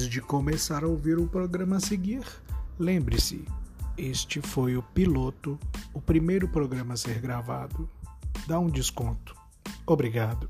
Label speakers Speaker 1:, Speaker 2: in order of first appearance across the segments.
Speaker 1: Antes de começar a ouvir o programa a seguir, lembre-se: este foi o piloto, o primeiro programa a ser gravado. Dá um desconto. Obrigado.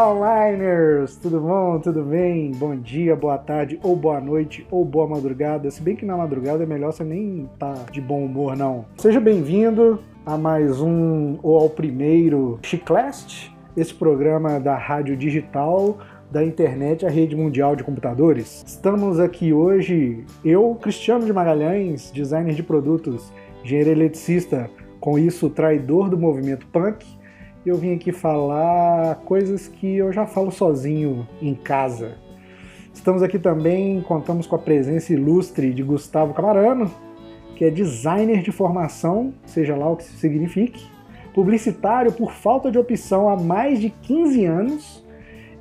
Speaker 1: Olá, onliners! Tudo bom? Tudo bem? Bom dia, boa tarde, ou boa noite, ou boa madrugada. Se bem que na madrugada é melhor você nem tá de bom humor, não. Seja bem-vindo a mais um, ou ao primeiro, Chiclast, esse programa da rádio digital da internet, a rede mundial de computadores. Estamos aqui hoje, eu, Cristiano de Magalhães, designer de produtos, engenheiro eletricista, com isso traidor do movimento punk, eu vim aqui falar coisas que eu já falo sozinho em casa. Estamos aqui também, contamos com a presença ilustre de Gustavo Camarano, que é designer de formação, seja lá o que isso signifique, publicitário por falta de opção há mais de 15 anos,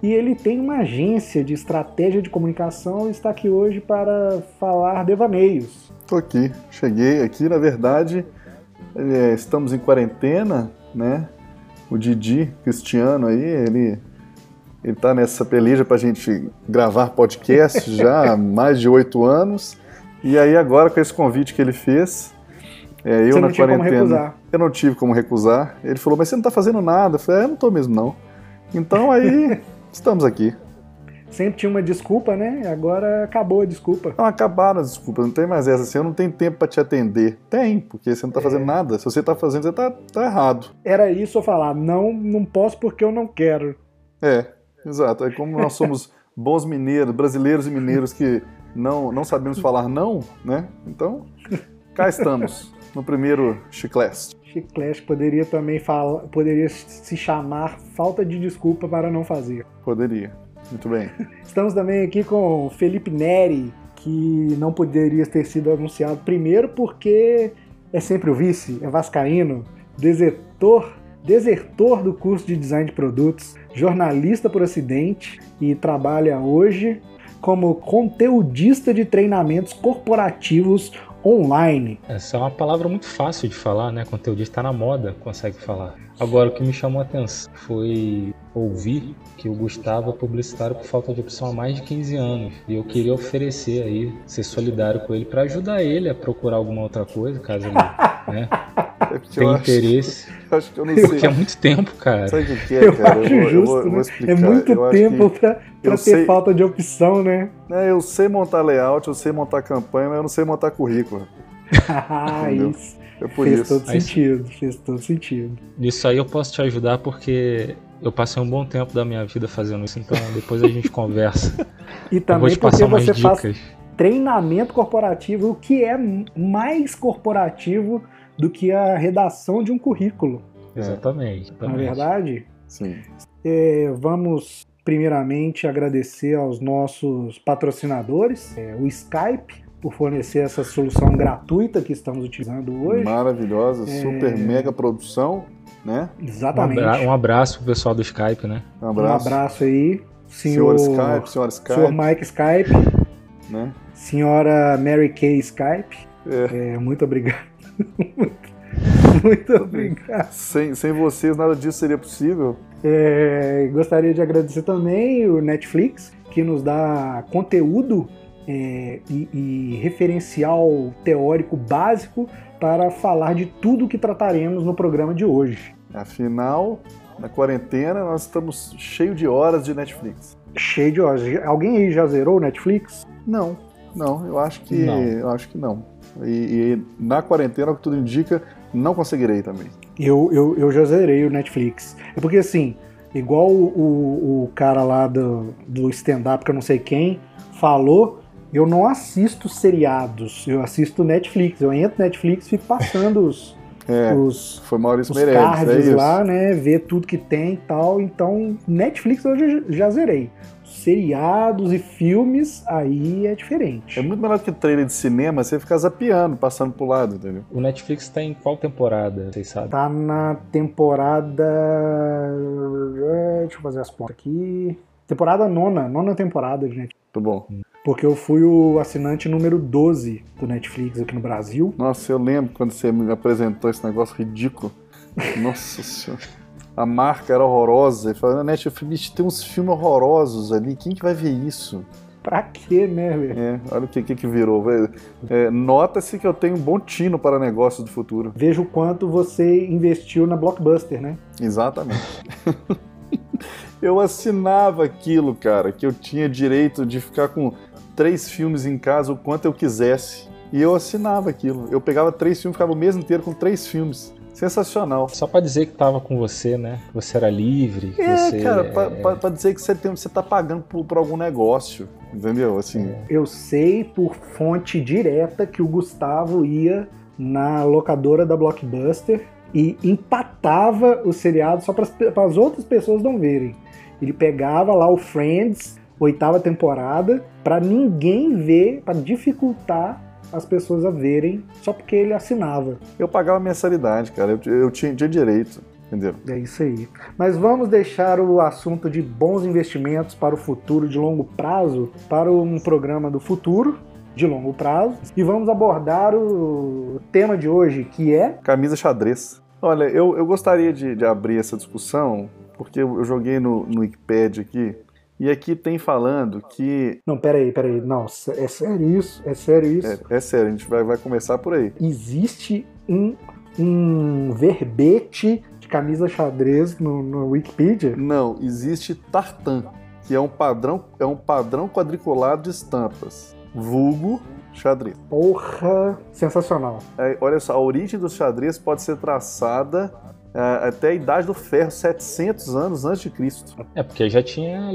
Speaker 1: e ele tem uma agência de estratégia de comunicação e está aqui hoje para falar devaneios.
Speaker 2: Estou aqui, cheguei aqui, na verdade, é, estamos em quarentena, né? O Didi Cristiano aí, ele ele tá nessa peleja para a gente gravar podcast já há mais de oito anos. E aí agora com esse convite que ele fez, é, eu
Speaker 1: Você
Speaker 2: na quarentena, eu não tive como recusar. Ele falou, mas você não está fazendo nada. Eu falei, é, eu não estou mesmo não. Então aí estamos aqui.
Speaker 1: Sempre tinha uma desculpa, né? Agora acabou a desculpa.
Speaker 2: Não, acabaram as desculpas, não tem mais essa. Assim, eu não tenho tempo para te atender. Tem, porque você não está fazendo nada. Se você está fazendo, você está tá errado.
Speaker 1: Era isso eu falar, não, não posso porque eu não quero.
Speaker 2: É, exato. Aí como nós somos bons mineiros, brasileiros e mineiros que não, não sabemos falar não, né? Então, cá estamos, no primeiro chiclete.
Speaker 1: Chiclete poderia também falar, poderia se chamar falta de desculpa para não fazer.
Speaker 2: Poderia. Muito bem.
Speaker 1: Estamos também aqui com Felipe Neri, que não poderia ter sido anunciado primeiro porque é sempre o vice, é vascaíno, desertor, desertor do curso de design de produtos, jornalista por acidente e trabalha hoje como conteudista de treinamentos corporativos online.
Speaker 3: Essa é uma palavra muito fácil de falar, né? Conteudista está na moda, consegue falar. Agora, o que me chamou a atenção foi ouvir que o Gustavo é publicitário por falta de opção há mais de 15 anos. E eu queria oferecer aí, ser solidário com ele, para ajudar ele a procurar alguma outra coisa, caso ele né,
Speaker 2: É
Speaker 3: tenha
Speaker 2: eu acho-
Speaker 3: interesse.
Speaker 2: eu acho que eu não
Speaker 3: Porque é
Speaker 2: sei.
Speaker 3: muito tempo, cara.
Speaker 2: Sabe o que é,
Speaker 1: Eu
Speaker 2: cara?
Speaker 1: acho
Speaker 2: vou- eu
Speaker 1: justo,
Speaker 2: vou- eu
Speaker 1: né?
Speaker 2: vou explicar.
Speaker 1: É muito
Speaker 2: Eu acho
Speaker 1: tempo
Speaker 2: que- eu
Speaker 1: ter
Speaker 2: sei-
Speaker 1: falta de opção, né?
Speaker 2: né, eu sei montar layout, eu sei montar campanha, mas eu não sei montar currículo.
Speaker 1: Ah, isso.
Speaker 2: É por
Speaker 1: Fez
Speaker 2: isso.
Speaker 1: todo
Speaker 3: Aí-
Speaker 1: sentido, fez todo sentido.
Speaker 3: Nisso aí eu posso te ajudar porque eu passei um bom tempo da minha vida fazendo isso, então depois a gente conversa.
Speaker 1: E também
Speaker 3: te
Speaker 1: porque você faz
Speaker 3: dicas.
Speaker 1: treinamento corporativo, o que é mais corporativo do que a redação de um currículo,
Speaker 3: Exatamente.
Speaker 1: na
Speaker 3: exatamente.
Speaker 1: verdade?
Speaker 2: Sim.
Speaker 1: É, vamos primeiramente agradecer aos nossos patrocinadores, é, o Skype, por fornecer essa solução gratuita que estamos utilizando hoje.
Speaker 2: Maravilhosa,
Speaker 1: É.
Speaker 2: super mega produção, né?
Speaker 3: Um,
Speaker 1: Exatamente.
Speaker 3: um abraço pro pessoal do Skype, né?
Speaker 2: Um
Speaker 1: Um
Speaker 2: abraço.
Speaker 1: abraço aí, senhor,
Speaker 2: Senhor Skype, senhora Skype,
Speaker 1: senhor Mike Skype,
Speaker 2: né?
Speaker 1: senhora Mary Kay Skype.
Speaker 2: É.
Speaker 1: É, muito obrigado. muito obrigado.
Speaker 2: Sem, sem vocês nada disso seria possível.
Speaker 1: É, gostaria de agradecer também o Netflix, que nos dá conteúdo é, e, e referencial teórico básico para falar de tudo que trataremos no programa de hoje.
Speaker 2: Afinal, na quarentena nós estamos cheio de horas de Netflix.
Speaker 1: Cheio de horas. Alguém aí já zerou o Netflix?
Speaker 2: Não, não, eu acho que
Speaker 3: Não.
Speaker 2: eu acho que não. E, e na quarentena, o que tudo indica, não conseguirei também.
Speaker 1: Eu, eu, eu já zerei o Netflix. É porque assim, igual o, o, o cara lá do, do stand-up, que eu não sei quem, falou, eu não assisto seriados, eu assisto Netflix. Eu entro no Netflix e fico passando os,
Speaker 2: É,
Speaker 1: os,
Speaker 2: foi Maurício
Speaker 1: os
Speaker 2: Meirelles, é
Speaker 1: cards
Speaker 2: isso.
Speaker 1: lá, né? Ver tudo que tem e tal. Então, Netflix eu já, já zerei. Seriados e filmes, aí é diferente.
Speaker 2: É muito melhor que trailer de cinema, você ficar zapeando, passando pro lado, entendeu?
Speaker 3: O Netflix tá em qual temporada, vocês sabem?
Speaker 1: Tá na temporada. é, Deixa eu fazer as contas aqui. Temporada nona, nona temporada, gente.
Speaker 2: Muito bom.
Speaker 1: Porque eu fui o assinante número 12 do Netflix aqui no Brasil.
Speaker 2: Nossa, eu lembro quando você me apresentou esse negócio ridículo. Nossa senhora. A marca era horrorosa. E falando, Netflix tem uns filmes horrorosos ali. Quem que vai ver isso?
Speaker 1: Pra quê, né, velho?
Speaker 2: É, olha o que, que, que virou. É, Nota-se que eu tenho um bom tino para negócios do futuro.
Speaker 1: Veja o quanto você investiu na Blockbuster, né?
Speaker 2: Exatamente. eu assinava aquilo, cara, que eu tinha direito de ficar com três filmes em casa o quanto eu quisesse. E eu assinava aquilo. Eu pegava três filmes, ficava o mês inteiro com três filmes. Sensacional.
Speaker 3: Só pra dizer que tava com você, né? Que você era livre.
Speaker 2: é,
Speaker 3: você,
Speaker 2: cara, pra, é... Pra, pra, dizer que você, tem, você tá pagando por, por algum negócio. Entendeu? Assim. É.
Speaker 1: Eu sei por fonte direta que o Gustavo ia na locadora da Blockbuster e empatava o seriado só para as outras pessoas não verem. Ele pegava lá o Friends, oitava temporada, para ninguém ver, para dificultar as pessoas a verem, só porque ele assinava.
Speaker 2: Eu pagava mensalidade, cara, eu, eu tinha, tinha direito. Entendeu?
Speaker 1: É isso aí. Mas vamos deixar o assunto de bons investimentos para o futuro de longo prazo para um programa do futuro de longo prazo e vamos abordar o tema de hoje que é
Speaker 2: camisa xadrez. Olha, eu, eu gostaria de, de abrir essa discussão porque eu joguei no, no Wikipedia aqui, e aqui tem falando que.
Speaker 1: Não, peraí, peraí. Não, é sério isso? É sério isso?
Speaker 2: É, é sério, a gente vai, vai começar por aí.
Speaker 1: Existe um, um verbete de camisa xadrez no, no Wikipedia?
Speaker 2: Não, existe tartan, que é um padrão, é um padrão quadriculado de estampas. Vulgo xadrez.
Speaker 1: Porra, sensacional.
Speaker 2: É, olha só, a origem do xadrez pode ser traçada até a idade do ferro, 700 anos antes de Cristo.
Speaker 3: É, porque já tinha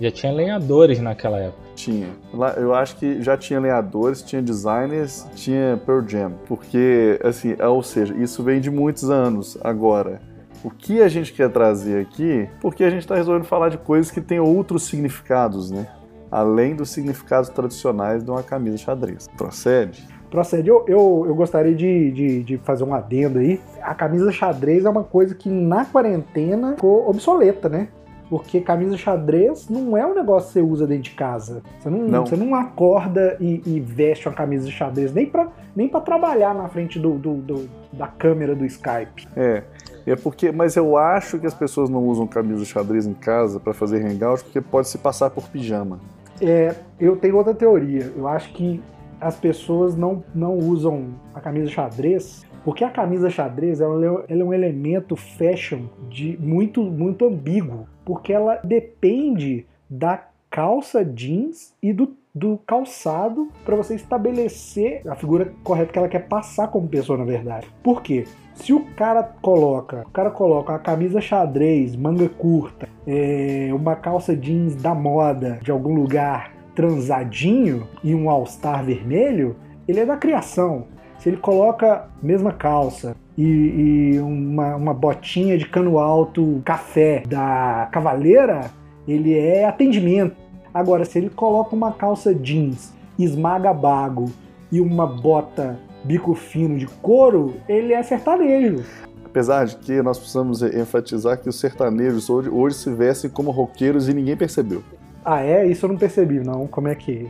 Speaker 3: já tinha lenhadores naquela época.
Speaker 2: Tinha. Eu acho que já tinha lenhadores, tinha designers, tinha Pearl Jam. Porque, assim, é, ou seja, isso vem de muitos anos. Agora, o que a gente quer trazer aqui, porque a gente está resolvendo falar de coisas que têm outros significados, né? Além dos significados tradicionais de uma camisa xadrez. Procede?
Speaker 1: Procede. Eu, eu, eu gostaria de, de, de, fazer um adendo aí. A camisa xadrez é uma coisa que na quarentena ficou obsoleta, né? Porque camisa xadrez não é um negócio que você usa dentro de casa. Você não, não. Você não acorda e, e, veste uma camisa xadrez nem para nem pra trabalhar na frente do, do, do, da câmera do Skype.
Speaker 2: É. É porque, mas eu acho que as pessoas não usam camisa xadrez em casa para fazer hangout porque pode se passar por pijama.
Speaker 1: É, eu tenho outra teoria. Eu acho que as pessoas não, não usam a camisa xadrez, porque a camisa xadrez ela, é, ela é um elemento fashion de muito, muito ambíguo, porque ela depende da calça jeans e do, do calçado para você estabelecer a figura correta que ela quer passar como pessoa, na verdade. Por quê? Se o cara coloca, o cara coloca a camisa xadrez, manga curta, é, uma calça jeans da moda de algum lugar transadinho e um All-Star vermelho, ele é da criação. Se ele coloca mesma calça e, e uma, uma botinha de cano alto café da Cavaleira, ele é atendimento. Agora, se ele coloca uma calça jeans, esmaga bago e uma bota bico fino de couro, ele é sertanejo.
Speaker 2: Apesar de que nós precisamos enfatizar que os sertanejos hoje, hoje se vestem como roqueiros e ninguém percebeu.
Speaker 1: Ah, é? Isso eu não percebi, não. Como é que.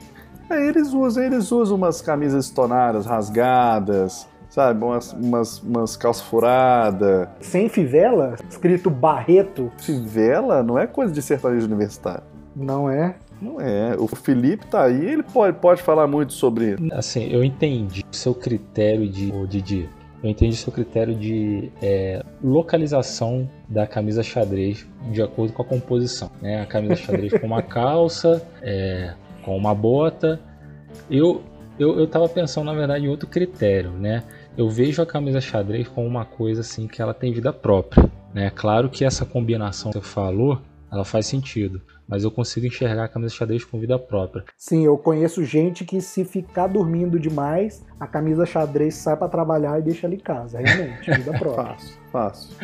Speaker 2: É, eles usam, eles usam umas camisas estonadas, rasgadas, sabe? Umas, umas, umas calças furadas.
Speaker 1: Sem fivela? Escrito Barreto.
Speaker 2: Fivela não é coisa de sertanejo universitário.
Speaker 1: Não é?
Speaker 2: Não é. O Felipe tá aí, ele pode, pode falar muito sobre.
Speaker 3: Assim, eu entendi o seu critério de, Didi eu entendi seu critério de é, localização da camisa xadrez de acordo com a composição. Né? A camisa xadrez com uma calça, é, com uma bota. Eu, eu, eu tava pensando, na verdade, em outro critério, né? Eu vejo a camisa xadrez como uma coisa assim que ela tem vida própria. Né? Claro que essa combinação que você falou, ela faz sentido mas eu consigo enxergar a camisa xadrez com vida própria.
Speaker 1: Sim, eu conheço gente que se ficar dormindo demais, a camisa xadrez sai para trabalhar e deixa ali em casa, realmente, vida própria.
Speaker 2: fácil, fácil.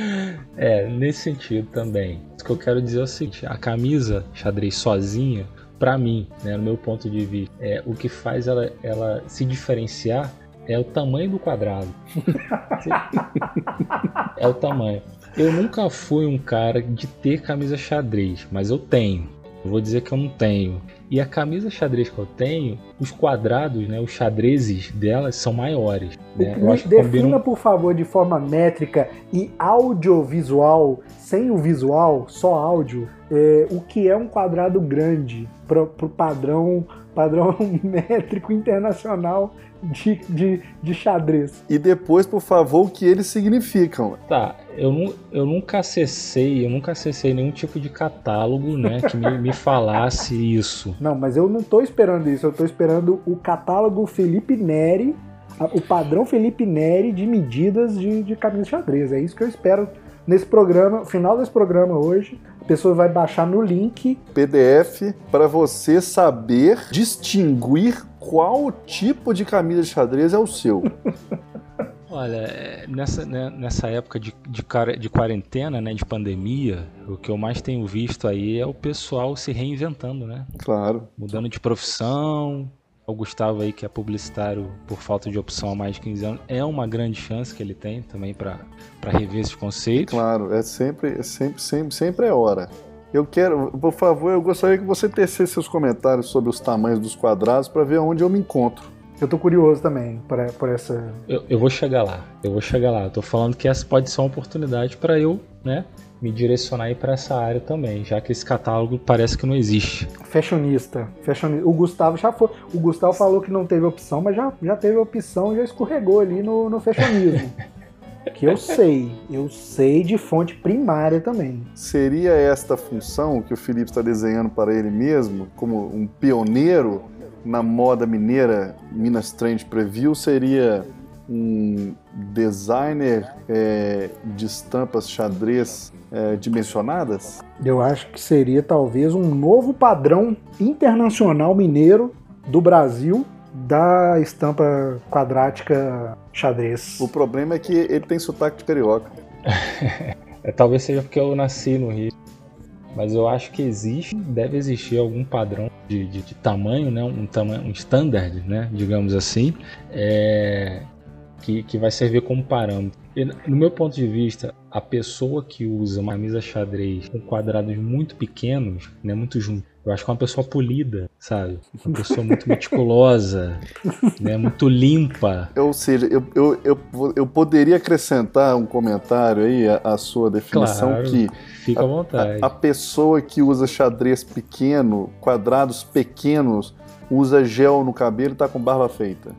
Speaker 3: É, nesse sentido também. O que eu quero dizer é o seguinte, a camisa xadrez sozinha, para mim, né, no meu ponto de vista, é, o que faz ela, ela se diferenciar é o tamanho do quadrado. é o tamanho. Eu nunca fui um cara de ter camisa xadrez, mas eu tenho. Eu vou dizer que eu não tenho. E a camisa xadrez que eu tenho, os quadrados, né, os xadrezes delas são maiores. Né?
Speaker 1: Eu acho que defina, combinam... por favor, de forma métrica e audiovisual, sem o visual, só áudio, é, o que é um quadrado grande para o padrão, padrão métrico internacional de, de, de xadrez.
Speaker 2: E depois, por favor, o que eles significam.
Speaker 3: Tá, eu, eu nunca acessei, eu nunca acessei nenhum tipo de catálogo, né, que me, me falasse isso.
Speaker 1: Não, mas eu não tô esperando isso, eu tô esperando o catálogo Felipe Neri, o padrão Felipe Neri de medidas de, de camisa de xadrez. É isso que eu espero nesse programa, final desse programa hoje. A pessoa vai baixar no link
Speaker 2: PDF para você saber distinguir qual tipo de camisa de xadrez é o seu.
Speaker 3: Olha, é, nessa, né, nessa época de, de, de, quarentena, né, de pandemia, o que eu mais tenho visto aí é o pessoal se reinventando, né?
Speaker 2: Claro.
Speaker 3: Mudando de profissão. O Gustavo aí, que é publicitário por falta de opção há mais de 15 anos, é uma grande chance que ele tem também para rever esses conceitos.
Speaker 2: Claro, é sempre, é sempre, sempre, sempre é hora. Eu quero, por favor, eu gostaria que você tecesse seus comentários sobre os tamanhos dos quadrados para ver onde eu me encontro.
Speaker 1: Eu tô curioso também por, por essa.
Speaker 3: Eu, eu, vou chegar lá, eu vou chegar lá. Eu tô falando que essa pode ser uma oportunidade para eu, né, me direcionar aí para essa área também, já que esse catálogo parece que não existe.
Speaker 1: Fashionista, fashionista. O Gustavo já foi. O Gustavo falou que não teve opção, mas já, já teve opção, já escorregou ali no, no fashionismo. que eu sei, eu sei de fonte primária também.
Speaker 2: Seria esta função que o Felipe está desenhando para ele mesmo, como um pioneiro na moda mineira, Minas Trend Preview, seria um designer é, de estampas xadrez é, dimensionadas?
Speaker 1: Eu acho que seria talvez um novo padrão internacional mineiro do Brasil da estampa quadrática xadrez.
Speaker 2: O problema é que ele tem sotaque de carioca.
Speaker 3: é, talvez seja porque eu nasci no Rio. Mas eu acho que existe, deve existir algum padrão de, de, de tamanho, né? um tamanho, um standard, né? digamos assim, é, que, que vai servir como parâmetro. E, no meu ponto de vista, a pessoa que usa uma camisa xadrez com quadrados muito pequenos, né, muito juntos, eu acho que é uma pessoa polida, sabe? Uma pessoa muito meticulosa, né? muito limpa.
Speaker 2: Ou seja, eu, eu, eu, eu poderia acrescentar um comentário aí à, sua definição
Speaker 3: claro,
Speaker 2: que
Speaker 3: fica à vontade.
Speaker 2: A, a pessoa que usa xadrez pequeno, quadrados pequenos, usa gel no cabelo e está com barba feita.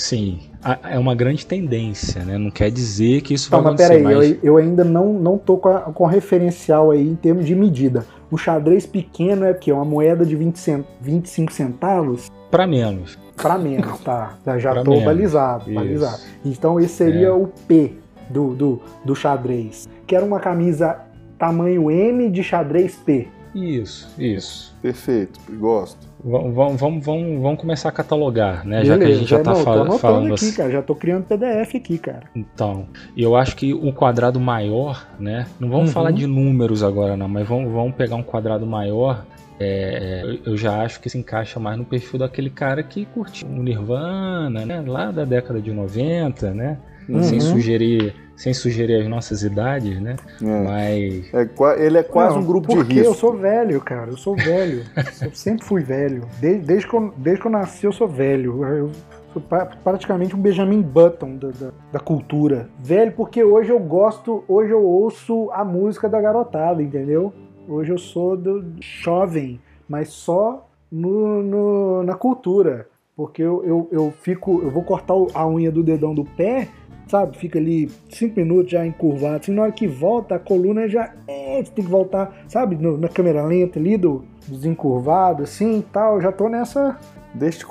Speaker 3: Sim, é uma grande tendência, né? Não quer dizer que isso vai
Speaker 1: acontecer. Mas peraí, mas... eu, eu ainda não, não tô com, a, com referencial aí em termos de medida. O xadrez pequeno é o quê? Uma moeda de 20 cent... 25 centavos?
Speaker 3: Para menos.
Speaker 1: Para menos, tá. Já pra tô menos. balizado, balizado. Então esse seria é. o P do, do, do xadrez. Que era uma camisa tamanho M de xadrez P.
Speaker 3: Isso, isso.
Speaker 2: Perfeito, gosto.
Speaker 3: Vamos, vamos, vamos, vamos começar a catalogar, né? Beleza, já que a gente já está fal falando
Speaker 1: aqui,
Speaker 3: assim.
Speaker 1: cara. Já tô criando PDF aqui, cara.
Speaker 3: Então, eu acho que o quadrado maior, né? Não vamos uhum. falar de números agora, não, mas vamos, vamos pegar um quadrado maior. É, eu já acho que se encaixa mais no perfil daquele cara que curtiu o Nirvana, né? Lá da década de 90, né? Uhum. Sem sugerir sem sugerir as nossas idades, né? É. Mas.
Speaker 2: É, ele é quase Não, um grupo de risco. Porque
Speaker 1: eu sou velho, cara. Eu sou velho. eu sempre fui velho. Desde, desde, que eu, desde que eu nasci, eu sou velho. Eu sou praticamente um Benjamin Button da, da, da, cultura. Velho, porque hoje eu gosto, hoje eu ouço a música da garotada, entendeu? Hoje eu sou do jovem, mas só no, no na cultura. Porque eu, eu, eu fico. Eu vou cortar a unha do dedão do pé sabe? Fica ali cinco minutos já encurvado. Assim, na hora que volta, a coluna já é, tem que voltar, sabe? No, na câmera lenta ali do desencurvado, assim e tal. já tô nessa.
Speaker 2: Deixa de,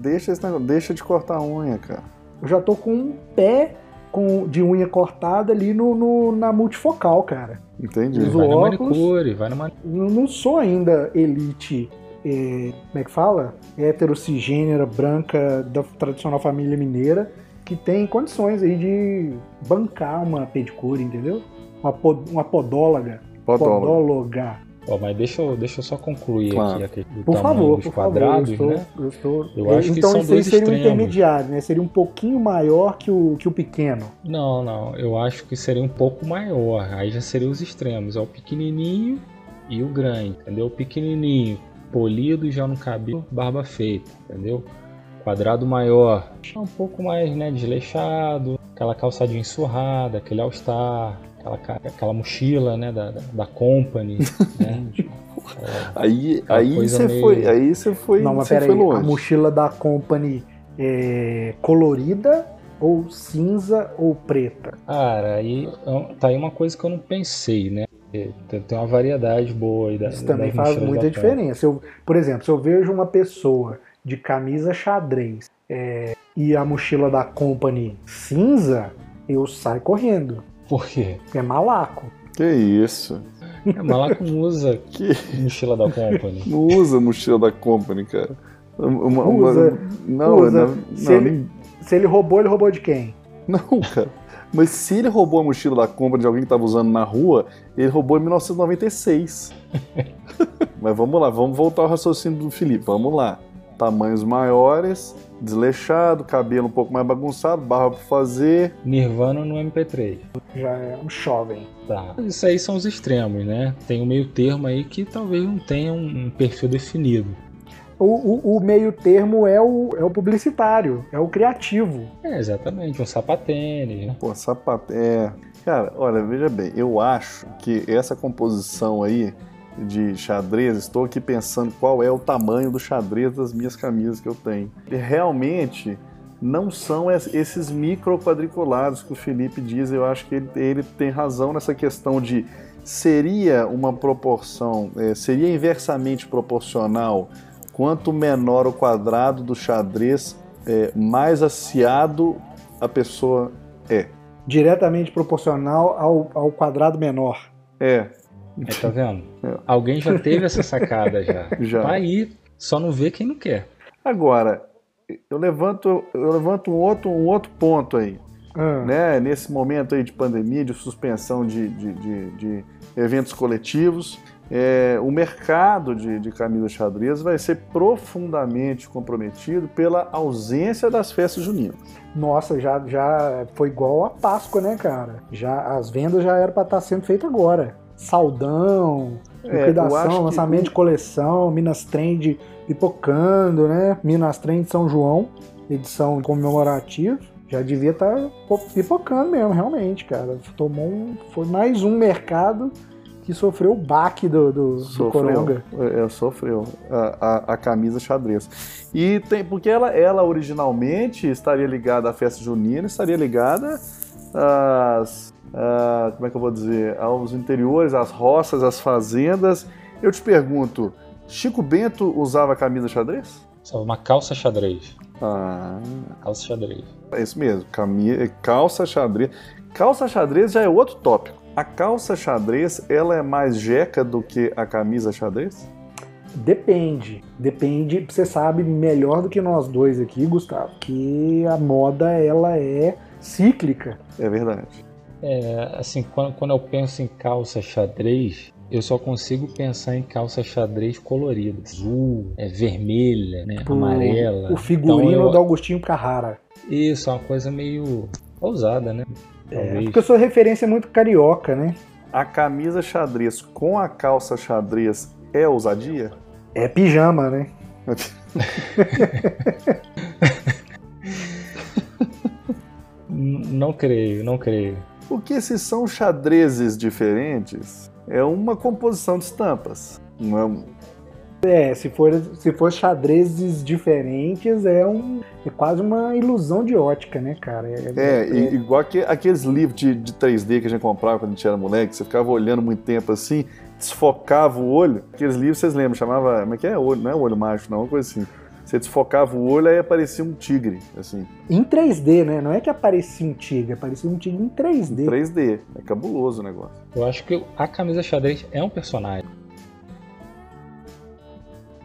Speaker 2: deixa, deixa de cortar a unha, cara.
Speaker 1: Eu já tô com um pé com, de unha cortada ali no, no na multifocal, cara.
Speaker 2: Entendi.
Speaker 3: Uso vai óculos, na manicure, vai na manicure.
Speaker 1: Não sou ainda elite é, como é que fala? Heterocigênera, branca, da tradicional família mineira que tem condições aí de bancar uma pedicure, entendeu? Uma, pod, uma podóloga.
Speaker 2: Podóloga.
Speaker 1: Podóloga.
Speaker 3: Oh, mas deixa eu, deixa eu só concluir
Speaker 1: claro.
Speaker 3: aqui
Speaker 1: do por favor, dos por quadrados, favor, eu estou,
Speaker 3: né?
Speaker 1: Eu, estou...
Speaker 3: eu acho
Speaker 1: então,
Speaker 3: que são dois
Speaker 1: seria
Speaker 3: extremos.
Speaker 1: um intermediário, né? Seria um pouquinho maior que o, que o pequeno.
Speaker 3: Não, não. Eu acho que seria um pouco maior. Aí já seria os extremos. É o pequenininho e o grande, entendeu? O pequenininho, polido já no cabelo, barba feita, entendeu? Quadrado maior, um pouco mais, né, desleixado, aquela calçadinha surrada, aquele all-star, aquela, aquela mochila, né, da, da company, né?
Speaker 2: É, aí aí você meio... foi, aí você foi,
Speaker 1: Não, mas peraí, a mochila da company é colorida ou cinza ou preta?
Speaker 3: Cara, aí tá aí uma coisa que eu não pensei, né? Tem uma variedade boa aí da
Speaker 1: Isso também faz muita diferença. Eu, por exemplo, se eu vejo uma pessoa de camisa xadrez é, e a mochila da Company cinza, eu saio correndo.
Speaker 3: Por quê?
Speaker 1: Porque é malaco.
Speaker 2: Que isso?
Speaker 3: É, malaco não usa que... mochila da Company.
Speaker 2: Não usa mochila da Company, cara.
Speaker 1: Uma, uma, usa, não, usa. Não, se, não, ele, se ele roubou, ele roubou de quem?
Speaker 2: Não, cara. Mas se ele roubou a mochila da compra de alguém que estava usando na rua, ele roubou em 1996. Mas vamos lá, vamos voltar ao raciocínio do Felipe. Vamos lá. Tamanhos maiores, desleixado, cabelo um pouco mais bagunçado, barra para fazer.
Speaker 3: Nirvana no MP3.
Speaker 1: Já é um jovem.
Speaker 3: Tá. Isso aí são os extremos, né? Tem um meio termo aí que talvez não tenha um perfil definido
Speaker 1: o, o, o, meio termo é o, é o publicitário, é o criativo.
Speaker 3: É, exatamente, um sapatênis, né?
Speaker 2: Pô, sapatênis. É. Cara, olha, veja bem, eu acho que essa composição aí de xadrez, estou aqui pensando qual é o tamanho do xadrez das minhas camisas que eu tenho. E realmente não são esses micro quadriculados que o Felipe diz, eu acho que ele, ele tem razão nessa questão de seria uma proporção, é, seria inversamente proporcional quanto menor o quadrado do xadrez, é, mais aciado a pessoa é.
Speaker 1: Diretamente proporcional ao, ao quadrado menor.
Speaker 2: É.
Speaker 3: é tá vendo? É. Alguém já teve essa sacada já. já. Tá aí, só não vê quem não quer.
Speaker 2: Agora, eu levanto, eu levanto um outro, um outro ponto aí. Ah. Né? Nesse momento aí de pandemia, de suspensão de, de, de, de eventos coletivos, é, o mercado de, de camisas xadrez vai ser profundamente comprometido pela ausência das festas juninas.
Speaker 1: Nossa, já, já foi igual a Páscoa, né, cara? Já As vendas já eram para estar tá sendo feitas agora. Saldão, é, liquidação, é, lançamento que... de coleção, Minas Trend pipocando, né? Minas Trend São João, edição comemorativa. Já devia estar tá pipocando mesmo, realmente, cara. Tomou um, foi mais um mercado que sofreu o baque do, do, sofreu, do Coronga.
Speaker 2: É, sofreu a, a, a, camisa xadrez. E tem, porque ela, ela originalmente estaria ligada à festa junina, estaria ligada às. A, como é que eu vou dizer? Aos interiores, às roças, às fazendas. Eu te pergunto, Chico Bento usava camisa xadrez?
Speaker 3: Usava uma calça xadrez.
Speaker 2: Ah.
Speaker 3: Calça xadrez.
Speaker 2: É isso mesmo, camisa, calça xadrez. Calça xadrez já é outro tópico. A calça xadrez, ela é mais jeca do que a camisa xadrez?
Speaker 1: Depende. Depende, você sabe melhor do que nós dois aqui, Gustavo, que a moda ela é cíclica.
Speaker 2: É verdade.
Speaker 3: É, assim, quando, quando eu penso em calça xadrez, eu só consigo pensar em calça xadrez colorida. Azul, é vermelha, né? Tipo, amarela.
Speaker 1: O figurino então, eu... do Agostinho Carrara.
Speaker 3: Isso, é uma coisa meio ousada, né?
Speaker 1: É, porque a sua referência é muito carioca, né?
Speaker 2: A camisa xadrez com a calça xadrez é ousadia?
Speaker 1: É pijama, né?
Speaker 3: não creio, não creio.
Speaker 2: Porque se são xadrezes diferentes, é uma composição de estampas. Não é
Speaker 1: é, se for, se for xadrezes diferentes, é, um, é quase uma ilusão de ótica, né, cara?
Speaker 2: É, é, é... igual que, aqueles livros de, de 3D que a gente comprava quando a gente era moleque, você ficava olhando muito tempo assim, desfocava o olho. Aqueles livros, vocês lembram, chamava. Como é que é? Olho, não é olho mágico, não, uma coisa assim. Você desfocava o olho e aparecia um tigre, assim.
Speaker 1: Em 3D, né? Não é que aparecia um tigre, aparecia um tigre em 3D. Em
Speaker 2: 3D. É cabuloso o negócio.
Speaker 3: Eu acho que a camisa xadrez é um personagem.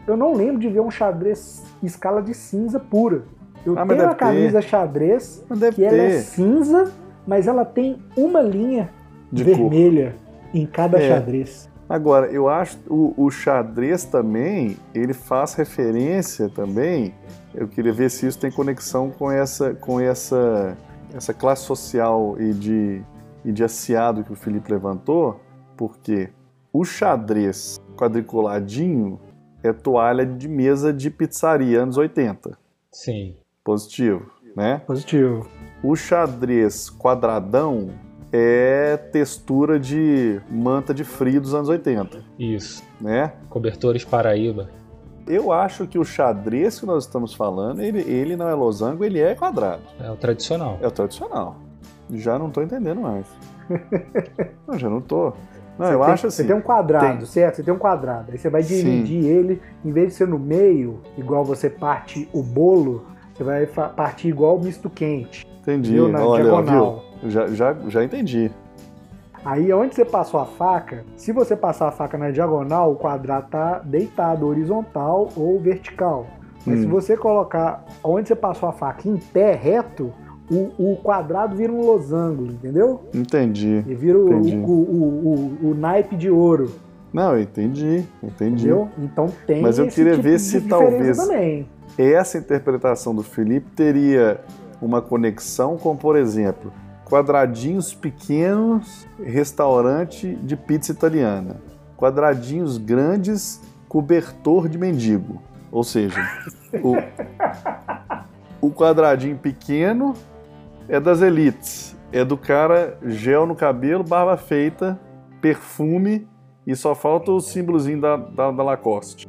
Speaker 1: Eu não lembro de ver um xadrez escala de cinza pura. Eu ah, tenho a camisa ter. xadrez que ter. ela é cinza, mas ela tem uma linha de vermelha cor. em cada é. xadrez.
Speaker 2: Agora, eu acho o, o xadrez também, ele faz referência também. Eu queria ver se isso tem conexão com essa, com essa, essa classe social e de, e de aciado que o Felipe levantou, porque O xadrez quadriculadinho é toalha de mesa de pizzaria anos 80.
Speaker 3: Sim.
Speaker 2: Positivo, né?
Speaker 1: Positivo.
Speaker 2: O xadrez quadradão é textura de manta de frio dos anos 80,
Speaker 3: Isso.
Speaker 2: né?
Speaker 3: Cobertores Paraíba.
Speaker 2: Eu acho que o xadrez que nós estamos falando, ele, ele não é losango, ele é quadrado.
Speaker 3: É o tradicional.
Speaker 2: É o tradicional. Já não tô entendendo mais. não, já não tô. Não, eu
Speaker 1: tem,
Speaker 2: acho assim.
Speaker 1: Você tem um quadrado,
Speaker 2: tem.
Speaker 1: certo? Você tem um quadrado. Aí você vai dividir ele, em vez de ser no meio, igual você parte o bolo, você vai partir igual o misto quente.
Speaker 2: Entendi.
Speaker 1: Viu? Na
Speaker 2: Olha,
Speaker 1: diagonal.
Speaker 2: viu? Já, já, já entendi.
Speaker 1: Aí onde você passou a faca, se você passar a faca na diagonal, o quadrado tá deitado, horizontal ou vertical. Mas
Speaker 2: Hum.
Speaker 1: se você colocar onde você passou a faca em pé, reto, o, o quadrado vira um losango, entendeu?
Speaker 2: Entendi.
Speaker 1: E vira o,
Speaker 2: Entendi.
Speaker 1: o, o, o- o naipe de ouro,
Speaker 2: Não, eu entendi. Entendi.
Speaker 1: entendeu? Então tem
Speaker 2: Mas eu queria
Speaker 1: tipo
Speaker 2: ver se talvez-
Speaker 1: também.
Speaker 2: Essa interpretação do Felipe teria uma conexão com, por exemplo, quadradinhos pequenos, restaurante de pizza italiana. Quadradinhos grandes, cobertor de mendigo. Ou seja, o, o quadradinho pequeno é das elites. É do cara gel no cabelo, barba feita, perfume e só falta o símbolozinho da, da, da Lacoste.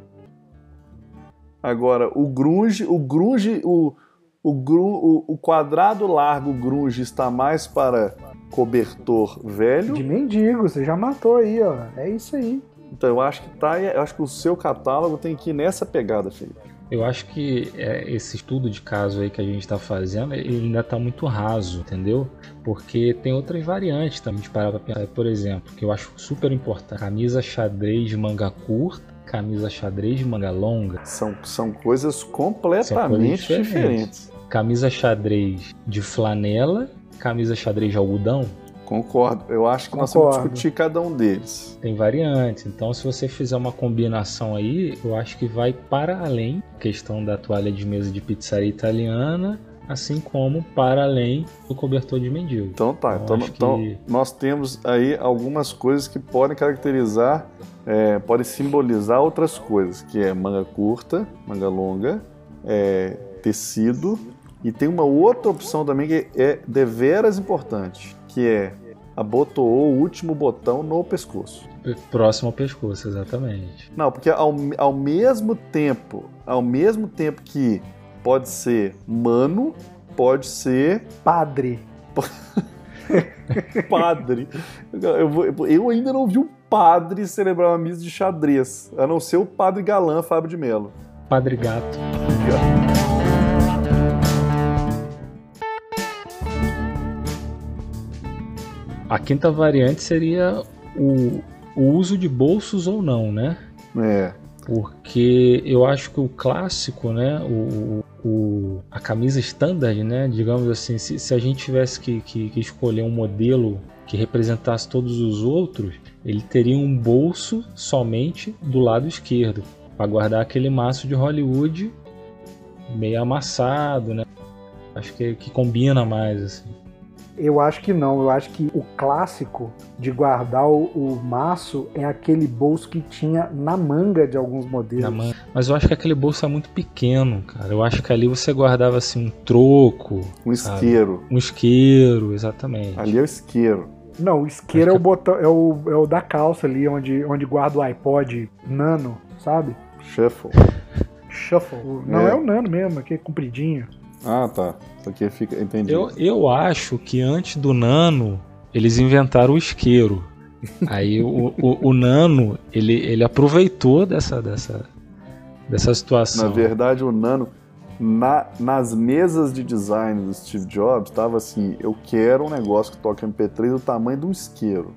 Speaker 2: Agora, o grunge, o grunge, o, o, gru, o, o quadrado largo grunge está mais para cobertor velho.
Speaker 1: De mendigo, você já matou aí, ó. É isso aí.
Speaker 2: Então eu acho que tá, eu acho que o seu catálogo tem que ir nessa pegada, Felipe.
Speaker 3: Eu acho que é, esse estudo de caso aí que a gente está fazendo, ele ainda está muito raso, entendeu? Porque tem outras variantes também de parar para pensar. Por exemplo, que eu acho super importante: camisa xadrez de manga curta, camisa xadrez de manga longa,
Speaker 2: São, são coisas completamente
Speaker 3: São coisas diferentes.
Speaker 2: diferentes.
Speaker 3: Camisa xadrez de flanela, camisa xadrez de algodão.
Speaker 2: Concordo. Eu acho que nós temos que
Speaker 1: Concordo.
Speaker 2: discutir cada um deles.
Speaker 3: Tem variantes, então se você fizer uma combinação aí, eu acho que vai para além questão da toalha de mesa de pizzaria italiana, assim como para além do cobertor de mendigo.
Speaker 2: Então tá.
Speaker 3: Eu
Speaker 2: Então,
Speaker 3: acho que-
Speaker 2: então nós temos aí algumas coisas que podem caracterizar, é, podem simbolizar outras coisas, que é manga curta, manga longa, é, tecido, e tem uma outra opção também que é deveras importante, que é abotoou o último botão no pescoço.
Speaker 3: Próximo ao pescoço, exatamente.
Speaker 2: Não, porque ao, ao mesmo tempo, ao mesmo tempo que pode ser mano, pode ser
Speaker 1: Padre.
Speaker 2: padre. Eu, vou- eu ainda não vi um padre celebrar uma missa de xadrez, a não ser o padre galã Fábio de Mello.
Speaker 3: Padre Gato. A quinta variante seria o, o uso de bolsos ou não, né?
Speaker 2: É,
Speaker 3: Porque eu acho que o clássico, né, o, o- a camisa standard, né, digamos assim, se, se a gente tivesse que, que- que escolher um modelo que representasse todos os outros, ele teria um bolso somente do lado esquerdo, para guardar aquele maço de Hollywood meio amassado, né? Acho que, que combina mais, assim.
Speaker 1: Eu acho que não. Eu acho que o clássico de guardar o, o maço é aquele bolso que tinha na manga de alguns modelos.
Speaker 3: na mão. Mas eu acho que aquele bolso é muito pequeno, cara. Eu acho que ali você guardava assim um troco,
Speaker 2: um
Speaker 3: Sabe.
Speaker 2: isqueiro.
Speaker 3: um isqueiro, exatamente.
Speaker 2: Ali é o isqueiro.
Speaker 1: Não, o isqueiro é o botão, é o, é o da calça ali, onde, onde guarda o iPod nano, sabe?
Speaker 2: Shuffle.
Speaker 1: Shuffle. Não
Speaker 2: É.
Speaker 1: é. o nano mesmo, aquele compridinho.
Speaker 2: Ah, tá. Isso aqui fica. Entendi.
Speaker 3: Eu, eu acho que antes do Nano, eles inventaram o isqueiro. Aí o, o, o Nano, ele, ele aproveitou dessa, dessa, dessa situação.
Speaker 2: Na verdade, o Nano, na- nas mesas de design do Steve Jobs, estava assim: eu quero um negócio que toca MP3 do tamanho de um isqueiro.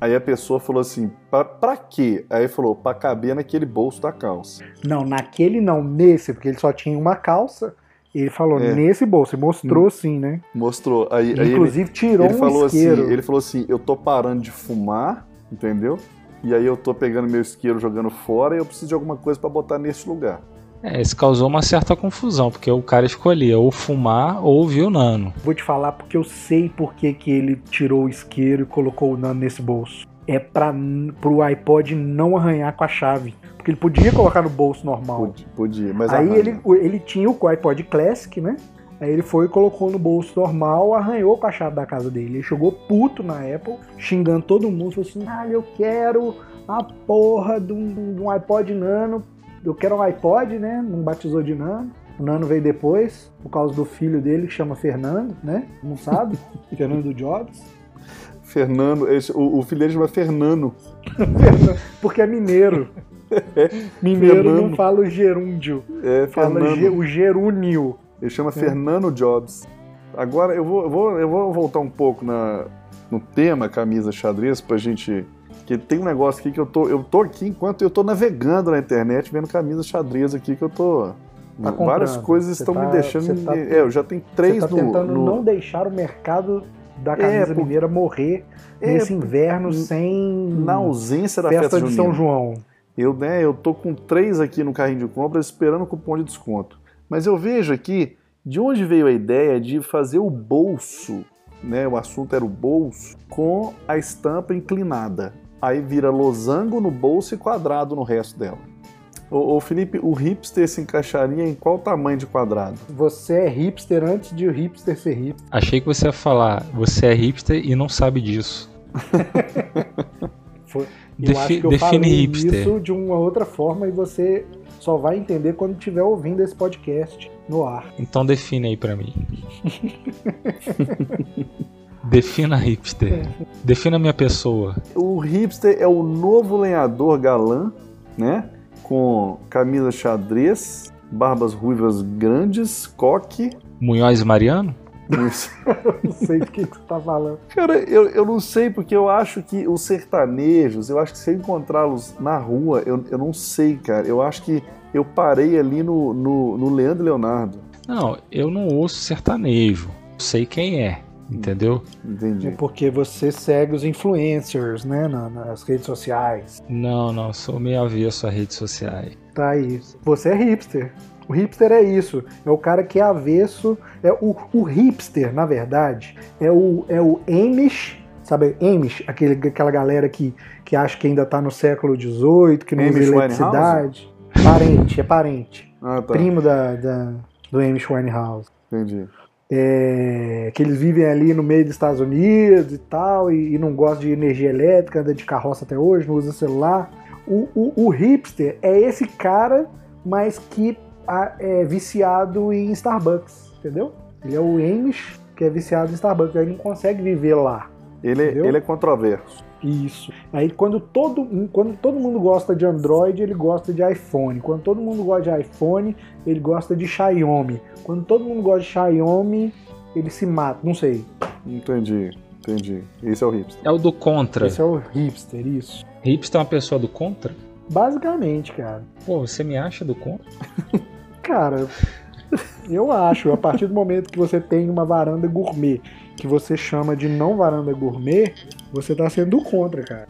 Speaker 2: Aí a pessoa falou assim: pra, pra quê? Aí falou: pra caber naquele bolso da calça.
Speaker 1: Não, naquele não, nesse, porque ele só tinha uma calça. Ele falou
Speaker 2: É.
Speaker 1: nesse bolso, e mostrou sim, né?
Speaker 2: Mostrou. Aí, aí ele,
Speaker 1: Inclusive tirou
Speaker 2: ele
Speaker 1: um
Speaker 2: falou assim:
Speaker 1: isqueiro.
Speaker 2: ele falou assim: eu tô parando de fumar, entendeu? E aí eu tô pegando meu isqueiro jogando fora e eu preciso de alguma coisa pra botar nesse lugar.
Speaker 3: É, isso causou uma certa confusão, porque o cara escolhia ou fumar ou ouvir o Nano.
Speaker 1: Vou te falar porque eu sei por que, que ele tirou o isqueiro e colocou o nano nesse bolso. é para pro iPod não arranhar com a chave. Porque ele podia colocar no bolso normal.
Speaker 2: Podia, podia mas
Speaker 1: Aí
Speaker 2: arranha.
Speaker 1: ele, ele tinha o iPod Classic, né? Aí ele foi e colocou no bolso normal, arranhou com a chave da casa dele. Ele chegou puto na Apple, xingando todo mundo, falou assim: ah, eu quero a porra de um, de um iPod Nano. Eu quero um iPod, né? Não batizou de Nano. O Nano veio depois, por causa do filho dele, que chama Fernando, né? Não sabe? Fernando Jobs.
Speaker 2: Fernando, esse- o, o filho dele chama Fernando.
Speaker 1: Porque é mineiro. Mineiro não
Speaker 2: Fernando.
Speaker 1: fala o gerúndio,
Speaker 2: É,
Speaker 1: fala
Speaker 2: Fernando.
Speaker 1: ge- o gerúnio.
Speaker 2: Ele chama Fernando Jobs. Agora eu vou, eu vou, eu vou voltar um pouco na, no tema camisa xadrez pra gente. Que tem um negócio aqui que eu tô. Eu tô aqui enquanto eu tô navegando na internet, vendo camisa xadrez aqui que eu tô.
Speaker 1: Tá
Speaker 2: várias coisas estão
Speaker 1: tá-
Speaker 2: me deixando.
Speaker 1: tá-
Speaker 2: é, eu já tenho três
Speaker 1: tá
Speaker 2: no.
Speaker 1: tentando
Speaker 2: no-
Speaker 1: não deixar o mercado da camisa
Speaker 2: por-
Speaker 1: mineira morrer
Speaker 2: É,
Speaker 1: nesse inverno sem
Speaker 2: na ausência da
Speaker 1: festa,
Speaker 2: festa,
Speaker 1: de São. João.
Speaker 2: Eu, né, eu tô com três aqui no carrinho de compras esperando o cupom de desconto. Mas eu vejo aqui de onde veio a ideia de fazer o bolso, né? O assunto era o bolso, com a estampa inclinada. Aí vira losango no bolso e quadrado no resto dela. Ô, ô, Felipe, o hipster se encaixaria em qual tamanho de quadrado?
Speaker 1: Você é hipster antes de o hipster ser hipster.
Speaker 3: Achei que você ia falar, você é hipster e não sabe disso.
Speaker 1: Foi- Eu
Speaker 3: Defi-
Speaker 1: acho que eu
Speaker 3: define
Speaker 1: falei
Speaker 3: hipster.
Speaker 1: isso de uma outra forma e você só vai entender quando estiver ouvindo esse podcast no ar.
Speaker 3: Então define aí pra mim. Defina hipster. Defina minha pessoa.
Speaker 2: O hipster é o novo lenhador galã, né? Com camisa xadrez, barbas ruivas grandes, coque.
Speaker 3: Munhoz Mariano?
Speaker 2: Isso.
Speaker 1: Não sei do que, que você tá falando.
Speaker 2: Cara, eu, eu não sei, porque eu acho que os sertanejos, eu acho que se eu encontrá-los na rua, eu, eu não sei, cara. Eu acho que eu parei ali no, no, no Leandro e Leonardo.
Speaker 3: Não, eu não ouço sertanejo. Sei quem é, entendeu?
Speaker 2: Entendi.
Speaker 1: Porque você segue os influencers, né, na- nas redes sociais.
Speaker 3: Não, não, sou meio avesso a redes sociais.
Speaker 1: Tá aí. Você é hipster. O hipster é isso. É o cara que é avesso. É o, o hipster, na verdade, é o, é o Amish. Sabe, Amish, aquele, aquela galera que, que acha que ainda tá no século XVIII, que não usa
Speaker 2: Amish
Speaker 1: eletricidade. Parente, é parente.
Speaker 2: Ah, tá.
Speaker 1: Primo da, da- do Amish Winehouse.
Speaker 2: Entendi.
Speaker 1: É, que eles vivem ali no meio dos Estados Unidos e tal, e, e não gostam de energia elétrica, anda de carroça até hoje, não usa celular. O, o- o hipster é esse cara, mas que é viciado em Starbucks, entendeu? Ele é o Amish que é viciado em Starbucks, aí não consegue viver lá.
Speaker 2: Ele,
Speaker 1: Entendeu?
Speaker 2: ele é controverso.
Speaker 1: Isso. Aí quando todo, quando todo mundo gosta de Android, ele gosta de iPhone. Quando todo mundo gosta de iPhone, ele gosta de Xiaomi. Quando todo mundo gosta de Xiaomi, ele se mata. Não sei.
Speaker 2: Entendi, entendi. Esse é o hipster.
Speaker 3: É o do contra.
Speaker 1: Esse é o hipster, isso.
Speaker 3: Hipster é uma pessoa do contra?
Speaker 1: Basicamente, cara.
Speaker 3: Pô, você me acha do contra?
Speaker 1: Cara, eu acho, a partir do momento que você tem uma varanda gourmet, que você chama de não varanda gourmet, você tá sendo do contra, cara.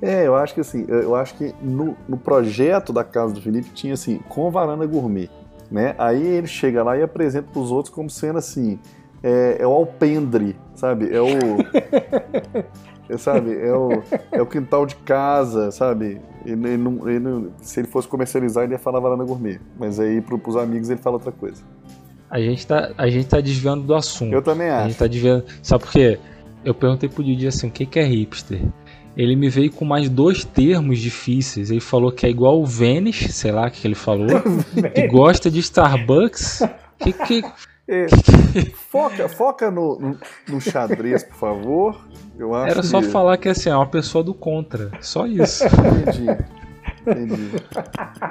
Speaker 2: É, eu acho que assim, eu acho que no, no projeto da casa do Felipe tinha assim, com varanda gourmet, né? Aí ele chega lá e apresenta pros outros como sendo assim, é, é o alpendre, sabe? É o. é, sabe? É o, é o quintal de casa, sabe? Ele, ele não- ele se ele fosse comercializar, ele ia falar varanda gourmet. Mas aí pro, pros amigos ele fala outra coisa.
Speaker 3: A gente tá, a gente tá desviando do assunto.
Speaker 2: Eu também
Speaker 3: A
Speaker 2: acho.
Speaker 3: gente tá desviando. Sabe por quê? Eu perguntei pro Didi assim, o que, que é hipster? Ele me veio com mais dois termos difíceis. Ele falou que é igual o Vênus, sei lá o que ele falou, que gosta de Starbucks. Que, que,
Speaker 2: É, foca foca no, no, no xadrez, por favor. Eu acho
Speaker 3: era só
Speaker 2: que...
Speaker 3: falar que assim, é uma pessoa do contra. Só isso.
Speaker 2: Entendi. Entendi.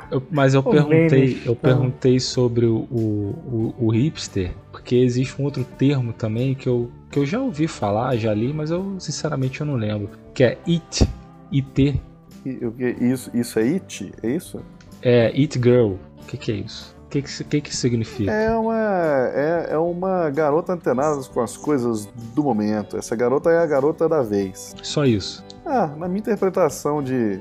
Speaker 3: Eu- mas eu
Speaker 1: O
Speaker 3: perguntei, eu perguntei sobre o, o, o- o hipster, porque existe um outro termo também que eu, que eu já ouvi falar, já li, mas eu sinceramente eu não lembro, que é it, it,
Speaker 2: o que- Isso, isso é it? É isso?
Speaker 3: é it girl. O que, que é isso? O que, que, que, que significa?
Speaker 2: É uma, é, é uma garota antenada com as coisas do momento. Essa garota é a garota da vez.
Speaker 3: Só isso.
Speaker 2: Ah, na minha interpretação de,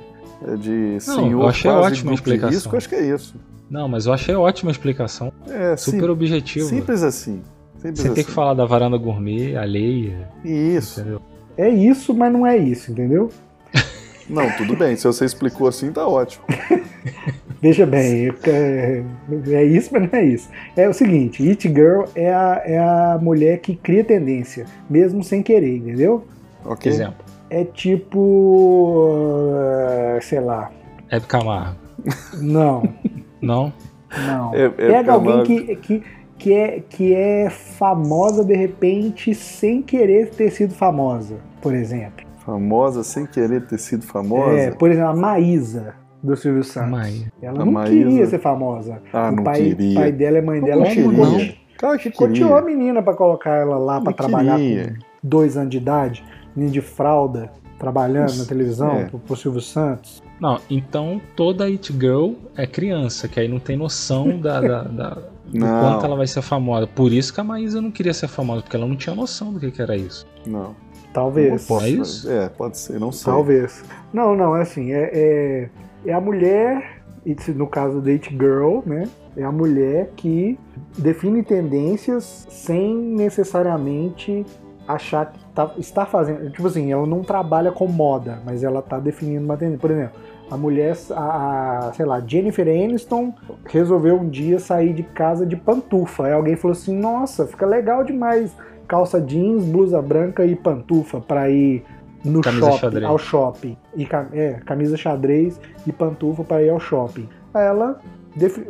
Speaker 2: de
Speaker 3: Não,
Speaker 2: senhor
Speaker 3: eu achei
Speaker 2: quase
Speaker 3: ótima explicação.
Speaker 2: risco, acho que é isso.
Speaker 3: Não, mas eu achei ótima a explicação.
Speaker 2: É,
Speaker 3: Super
Speaker 2: sim,
Speaker 3: objetivo.
Speaker 2: simples assim. Simples
Speaker 3: Você
Speaker 2: assim.
Speaker 3: tem que falar da varanda gourmet, alheia,
Speaker 2: Isso.
Speaker 3: entendeu?
Speaker 1: É isso, mas não é isso, entendeu?
Speaker 2: Não, tudo bem. Se você explicou assim, tá ótimo.
Speaker 1: Veja bem, é, é isso, mas não é isso. É o seguinte, It Girl é a, é a mulher que cria tendência, mesmo sem querer, entendeu?
Speaker 2: Ok.
Speaker 3: Exemplo.
Speaker 1: É tipo. sei lá.
Speaker 3: Hebe Camargo.
Speaker 1: Não,
Speaker 3: Não?
Speaker 1: não.
Speaker 2: É- é
Speaker 1: Pega alguém que, que, que, é, que é famosa de repente sem querer ter sido famosa, por exemplo.
Speaker 2: Famosa sem querer ter sido famosa.
Speaker 1: É, por exemplo, a Maísa do Silvio Santos.
Speaker 3: Mãe.
Speaker 1: Ela
Speaker 2: A
Speaker 1: não
Speaker 2: Maísa-
Speaker 1: queria ser famosa.
Speaker 2: Ah,
Speaker 1: o
Speaker 2: não
Speaker 1: pai,
Speaker 2: queria.
Speaker 1: pai dela e mãe
Speaker 2: Não
Speaker 1: dela
Speaker 2: queria.
Speaker 1: chicote-
Speaker 2: Claro que
Speaker 1: chicoteou a
Speaker 2: queria.
Speaker 1: menina pra colocar ela lá pra
Speaker 2: Não
Speaker 1: trabalhar
Speaker 2: queria.
Speaker 1: com dois anos de idade, menina de fralda, trabalhando na
Speaker 2: Isso,
Speaker 1: televisão
Speaker 2: é.
Speaker 1: pro, pro Silvio Santos.
Speaker 3: Não, então toda It Girl é criança, que aí não tem noção da, da, da- do
Speaker 2: Não.
Speaker 3: quanto ela vai ser famosa. Por isso que a Maísa não queria ser famosa, porque ela não tinha noção do que, que era isso.
Speaker 2: Não.
Speaker 1: Talvez.
Speaker 2: Não posso-
Speaker 3: É isso?
Speaker 2: É, pode ser, não sei.
Speaker 1: Talvez. Não, não, é assim, é, é, é a mulher, no caso da It Girl, né? É a mulher que define tendências sem necessariamente achar que tá, está fazendo. Tipo assim, ela não trabalha com moda, mas ela tá definindo uma tendência. Por exemplo, a mulher, a, a, sei lá, Jennifer Aniston resolveu um dia sair de casa de pantufa. Aí alguém falou assim: nossa, fica legal demais. Calça jeans, blusa branca e pantufa pra ir no
Speaker 3: Camisa
Speaker 1: shopping,
Speaker 3: xadrez.
Speaker 1: ao shopping. E, é, camisa xadrez e pantufa para ir ao shopping. Aí ela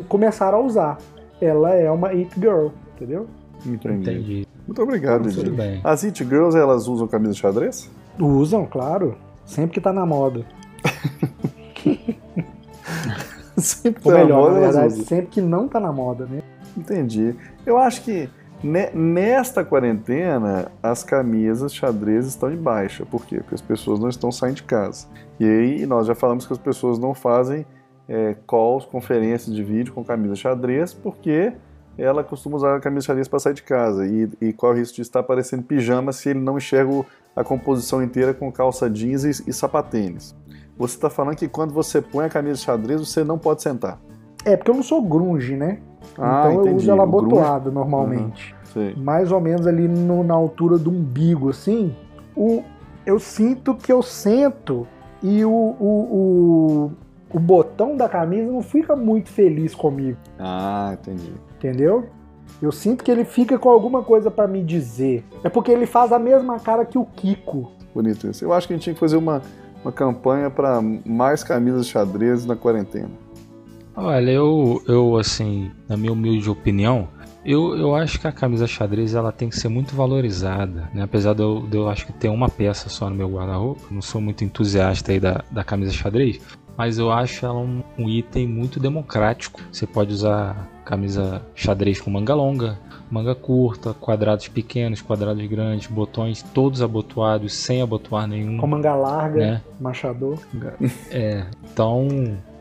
Speaker 1: começaram a usar. Ela é uma it girl, entendeu?
Speaker 2: Entendi.
Speaker 3: Entendi.
Speaker 2: Muito obrigado,
Speaker 3: Tudo
Speaker 2: Didi.
Speaker 3: bem.
Speaker 2: As It Girls, elas usam camisa xadrez?
Speaker 1: Usam, claro. Sempre que tá na moda.
Speaker 2: Sempre
Speaker 1: Ou
Speaker 2: tá na
Speaker 1: melhor,
Speaker 2: moda,
Speaker 1: na verdade, sempre que não tá na moda, né?
Speaker 2: Entendi. Eu acho que nesta quarentena as camisas xadrez estão em baixa. Por quê? Porque as pessoas não estão saindo de casa. E aí nós já falamos que as pessoas não fazem é, calls, conferências de vídeo com camisa xadrez, porque ela costuma usar a camisa xadrez para sair de casa. E, e qual é o risco de estar parecendo pijama se ele não enxerga a composição inteira com calça jeans e, e sapatênis. Você está falando que quando você põe a camisa xadrez, você não pode sentar.
Speaker 1: É, porque eu não sou grunge, né?
Speaker 2: Ah,
Speaker 1: então eu
Speaker 2: entendi.
Speaker 1: uso ela abotoada normalmente.
Speaker 2: Sei.
Speaker 1: Mais ou menos ali no- na altura do umbigo, assim. O, eu sinto que eu sento e o, o, o, o botão da camisa não fica muito feliz comigo,
Speaker 2: Ah, entendi.
Speaker 1: entendeu? Eu sinto que ele fica com alguma coisa pra me dizer. É porque ele faz a mesma cara que o Kiko.
Speaker 2: Bonito isso. Eu acho que a gente tinha que fazer uma, uma campanha para mais camisas xadrez na quarentena.
Speaker 3: Olha, eu, eu assim, na minha humilde opinião, eu, eu acho que a camisa xadrez ela tem que ser muito valorizada, né? Apesar de eu, de eu acho que ter uma peça só no meu guarda-roupa, não sou muito entusiasta aí da, da camisa xadrez, mas eu acho ela um, um item muito democrático. Você pode usar camisa xadrez com manga longa, manga curta, quadrados pequenos, quadrados grandes, botões todos abotoados, sem abotoar nenhum.
Speaker 1: Com manga larga,
Speaker 3: Né?
Speaker 1: machador.
Speaker 3: É, então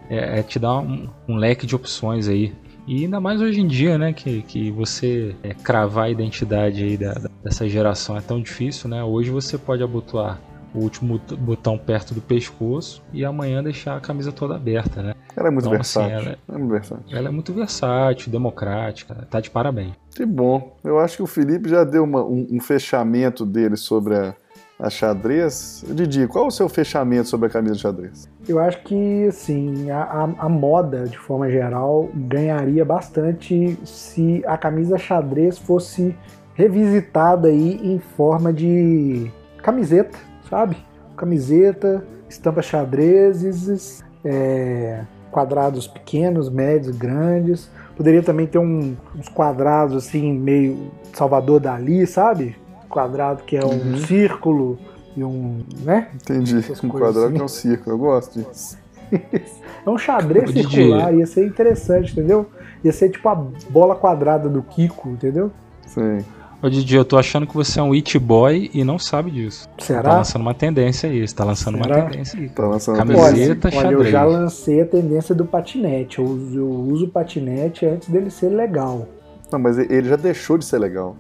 Speaker 3: é, é te dar um, um leque de opções aí. E ainda mais hoje em dia, né, que, que você é, cravar a identidade aí da, da- dessa geração é tão difícil, né? Hoje você pode abotoar o último bot- botão perto do pescoço e amanhã deixar a camisa toda aberta, né?
Speaker 2: Ela é muito
Speaker 3: Então, assim,
Speaker 2: versátil.
Speaker 3: ela-
Speaker 2: é muito versátil.
Speaker 3: Ela é muito versátil, democrática, tá de parabéns.
Speaker 2: Que bom. Eu acho que o Felipe já deu uma- um, um fechamento dele sobre a, a xadrez. Didi, qual o seu fechamento sobre a camisa xadrez?
Speaker 1: Eu acho que, assim, a, a- a moda, de forma geral, ganharia bastante se a camisa xadrez fosse revisitada aí em forma de camiseta, sabe? Camiseta, estampas xadrezes, é, quadrados pequenos, médios, grandes. Poderia também ter um- uns quadrados, assim, meio Salvador Dali, sabe? Quadrado que é um
Speaker 2: Uhum.
Speaker 1: círculo e um, né?
Speaker 2: Entendi. Um quadrado
Speaker 1: assim.
Speaker 2: que é um círculo. Eu gosto disso.
Speaker 1: É um xadrez
Speaker 3: Didi.
Speaker 1: circular, ia ser interessante, entendeu? Ia ser tipo a bola quadrada do Kiko, entendeu?
Speaker 2: Sim.
Speaker 3: Ô Didi, eu tô achando que você é um it boy e não sabe disso. Tá
Speaker 1: Será?
Speaker 3: lançando uma tendência aí, você tá lançando
Speaker 1: Será?
Speaker 3: uma tendência aí.
Speaker 2: Tá lançando
Speaker 3: Camiseta.
Speaker 2: tendência.
Speaker 1: Olha, olha, eu
Speaker 3: xadrez.
Speaker 1: já lancei a tendência do patinete. Eu uso, eu uso o patinete antes dele ser legal.
Speaker 2: Não, mas ele já deixou de ser legal.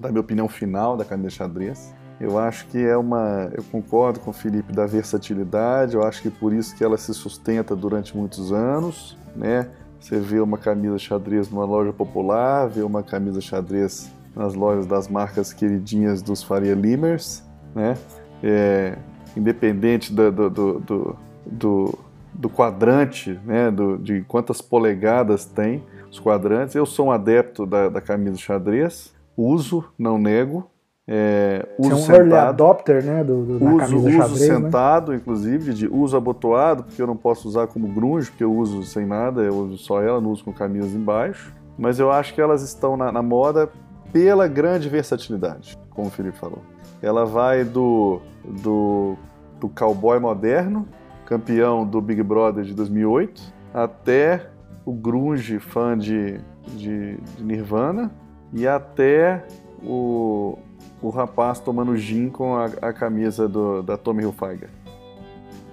Speaker 2: Da minha opinião final da camisa xadrez. Eu acho que é uma. Eu concordo com o Felipe da versatilidade. Eu acho que por isso que ela se sustenta durante muitos anos, né? Você vê uma camisa xadrez numa loja popular, vê uma camisa xadrez nas lojas das marcas queridinhas dos Faria Limers, né? É, independente do, do, do, do, do quadrante, né, do, de quantas polegadas tem os quadrantes. Eu sou um adepto da, da camisa xadrez, uso, não nego. É, uso
Speaker 1: Você é um early adopter, né, do, do,
Speaker 2: uso, uso
Speaker 1: xadrez, né?
Speaker 2: sentado, inclusive, de uso abotoado, porque eu não posso usar como grunge, porque eu uso sem nada, eu uso só ela, não uso com camisas embaixo. Mas eu acho que elas estão na, na moda pela grande versatilidade, como o Felipe falou. Ela vai do, do, do cowboy moderno, campeão do Big Brother de 2008, até o grunge fã de, de, de Nirvana e até o, o rapaz tomando gin com a, a camisa do, da Tommy Hilfiger.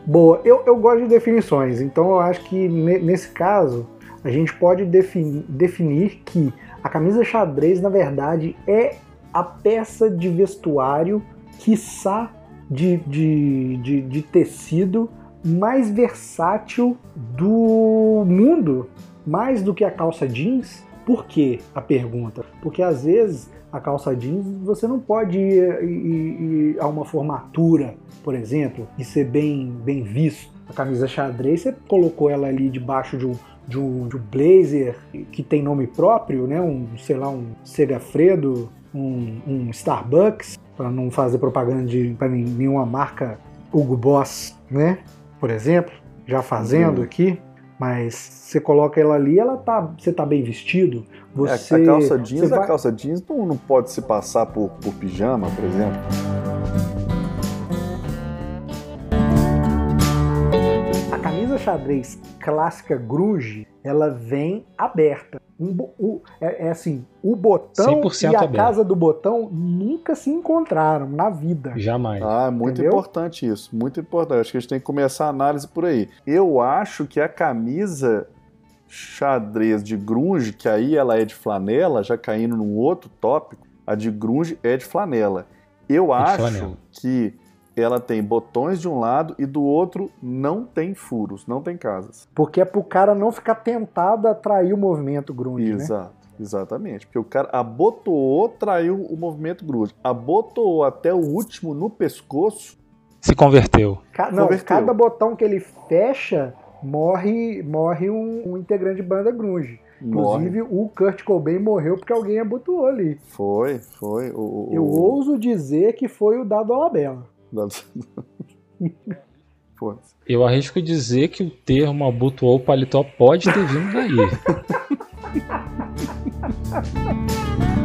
Speaker 1: Boa, eu, eu gosto de definições, então eu acho que ne- nesse caso a gente pode defini- definir que a camisa xadrez, na verdade, é a peça de vestuário, quiçá de, de, de, de tecido mais versátil do mundo, mais do que a calça jeans. Por que a pergunta? Porque às vezes a calça jeans você não pode ir, ir- ir a uma formatura, por exemplo, e ser bem, bem visto. A camisa xadrez, você colocou ela ali debaixo de um, de um, de um blazer que tem nome próprio, né? Um, sei lá, um Segafredo, um, um Starbucks, para não fazer propaganda de para nenhuma marca Hugo Boss, né? Por exemplo, já fazendo
Speaker 2: Uhum.
Speaker 1: aqui. Mas você coloca ela ali, ela tá, você tá bem vestido.
Speaker 2: É,
Speaker 1: Você,
Speaker 2: a calça jeans,
Speaker 1: vai-
Speaker 2: a calça jeans não, não pode se passar por, por pijama, por exemplo.
Speaker 1: A camisa xadrez clássica grunge, ela vem aberta. Um o- é, é assim, o botão
Speaker 3: 100%
Speaker 1: e a
Speaker 3: aberto.
Speaker 1: casa do botão nunca se encontraram na vida.
Speaker 3: Jamais.
Speaker 2: Ah, é muito
Speaker 1: Entendeu?
Speaker 2: importante isso, muito importante. Acho que a gente tem que começar a análise por aí. Eu acho que a camisa xadrez de grunge, que aí ela é de flanela, já caindo num outro tópico, a de grunge é de flanela. Eu
Speaker 3: É
Speaker 2: acho
Speaker 3: flanela.
Speaker 2: que ela tem botões de um lado e do outro não tem furos, não tem casas.
Speaker 1: Porque é pro cara não ficar tentado a atrair o movimento grunge, né?
Speaker 2: Exato, exatamente. Porque o cara abotoou, traiu o movimento grunge. Abotoou até o último no pescoço,
Speaker 3: Se converteu.
Speaker 1: Ca- Não,
Speaker 2: Converteu.
Speaker 1: cada botão que ele fecha, morre, morre um, um integrante de banda grunge.
Speaker 2: morre.
Speaker 1: Inclusive, o Kurt Cobain morreu porque alguém abotoou ali.
Speaker 2: Foi, foi. O, o-
Speaker 1: Eu
Speaker 2: o-
Speaker 1: ouso dizer que foi o Dado Alabella.
Speaker 3: Eu arrisco dizer que o termo abotoou paletó pode ter vindo daí.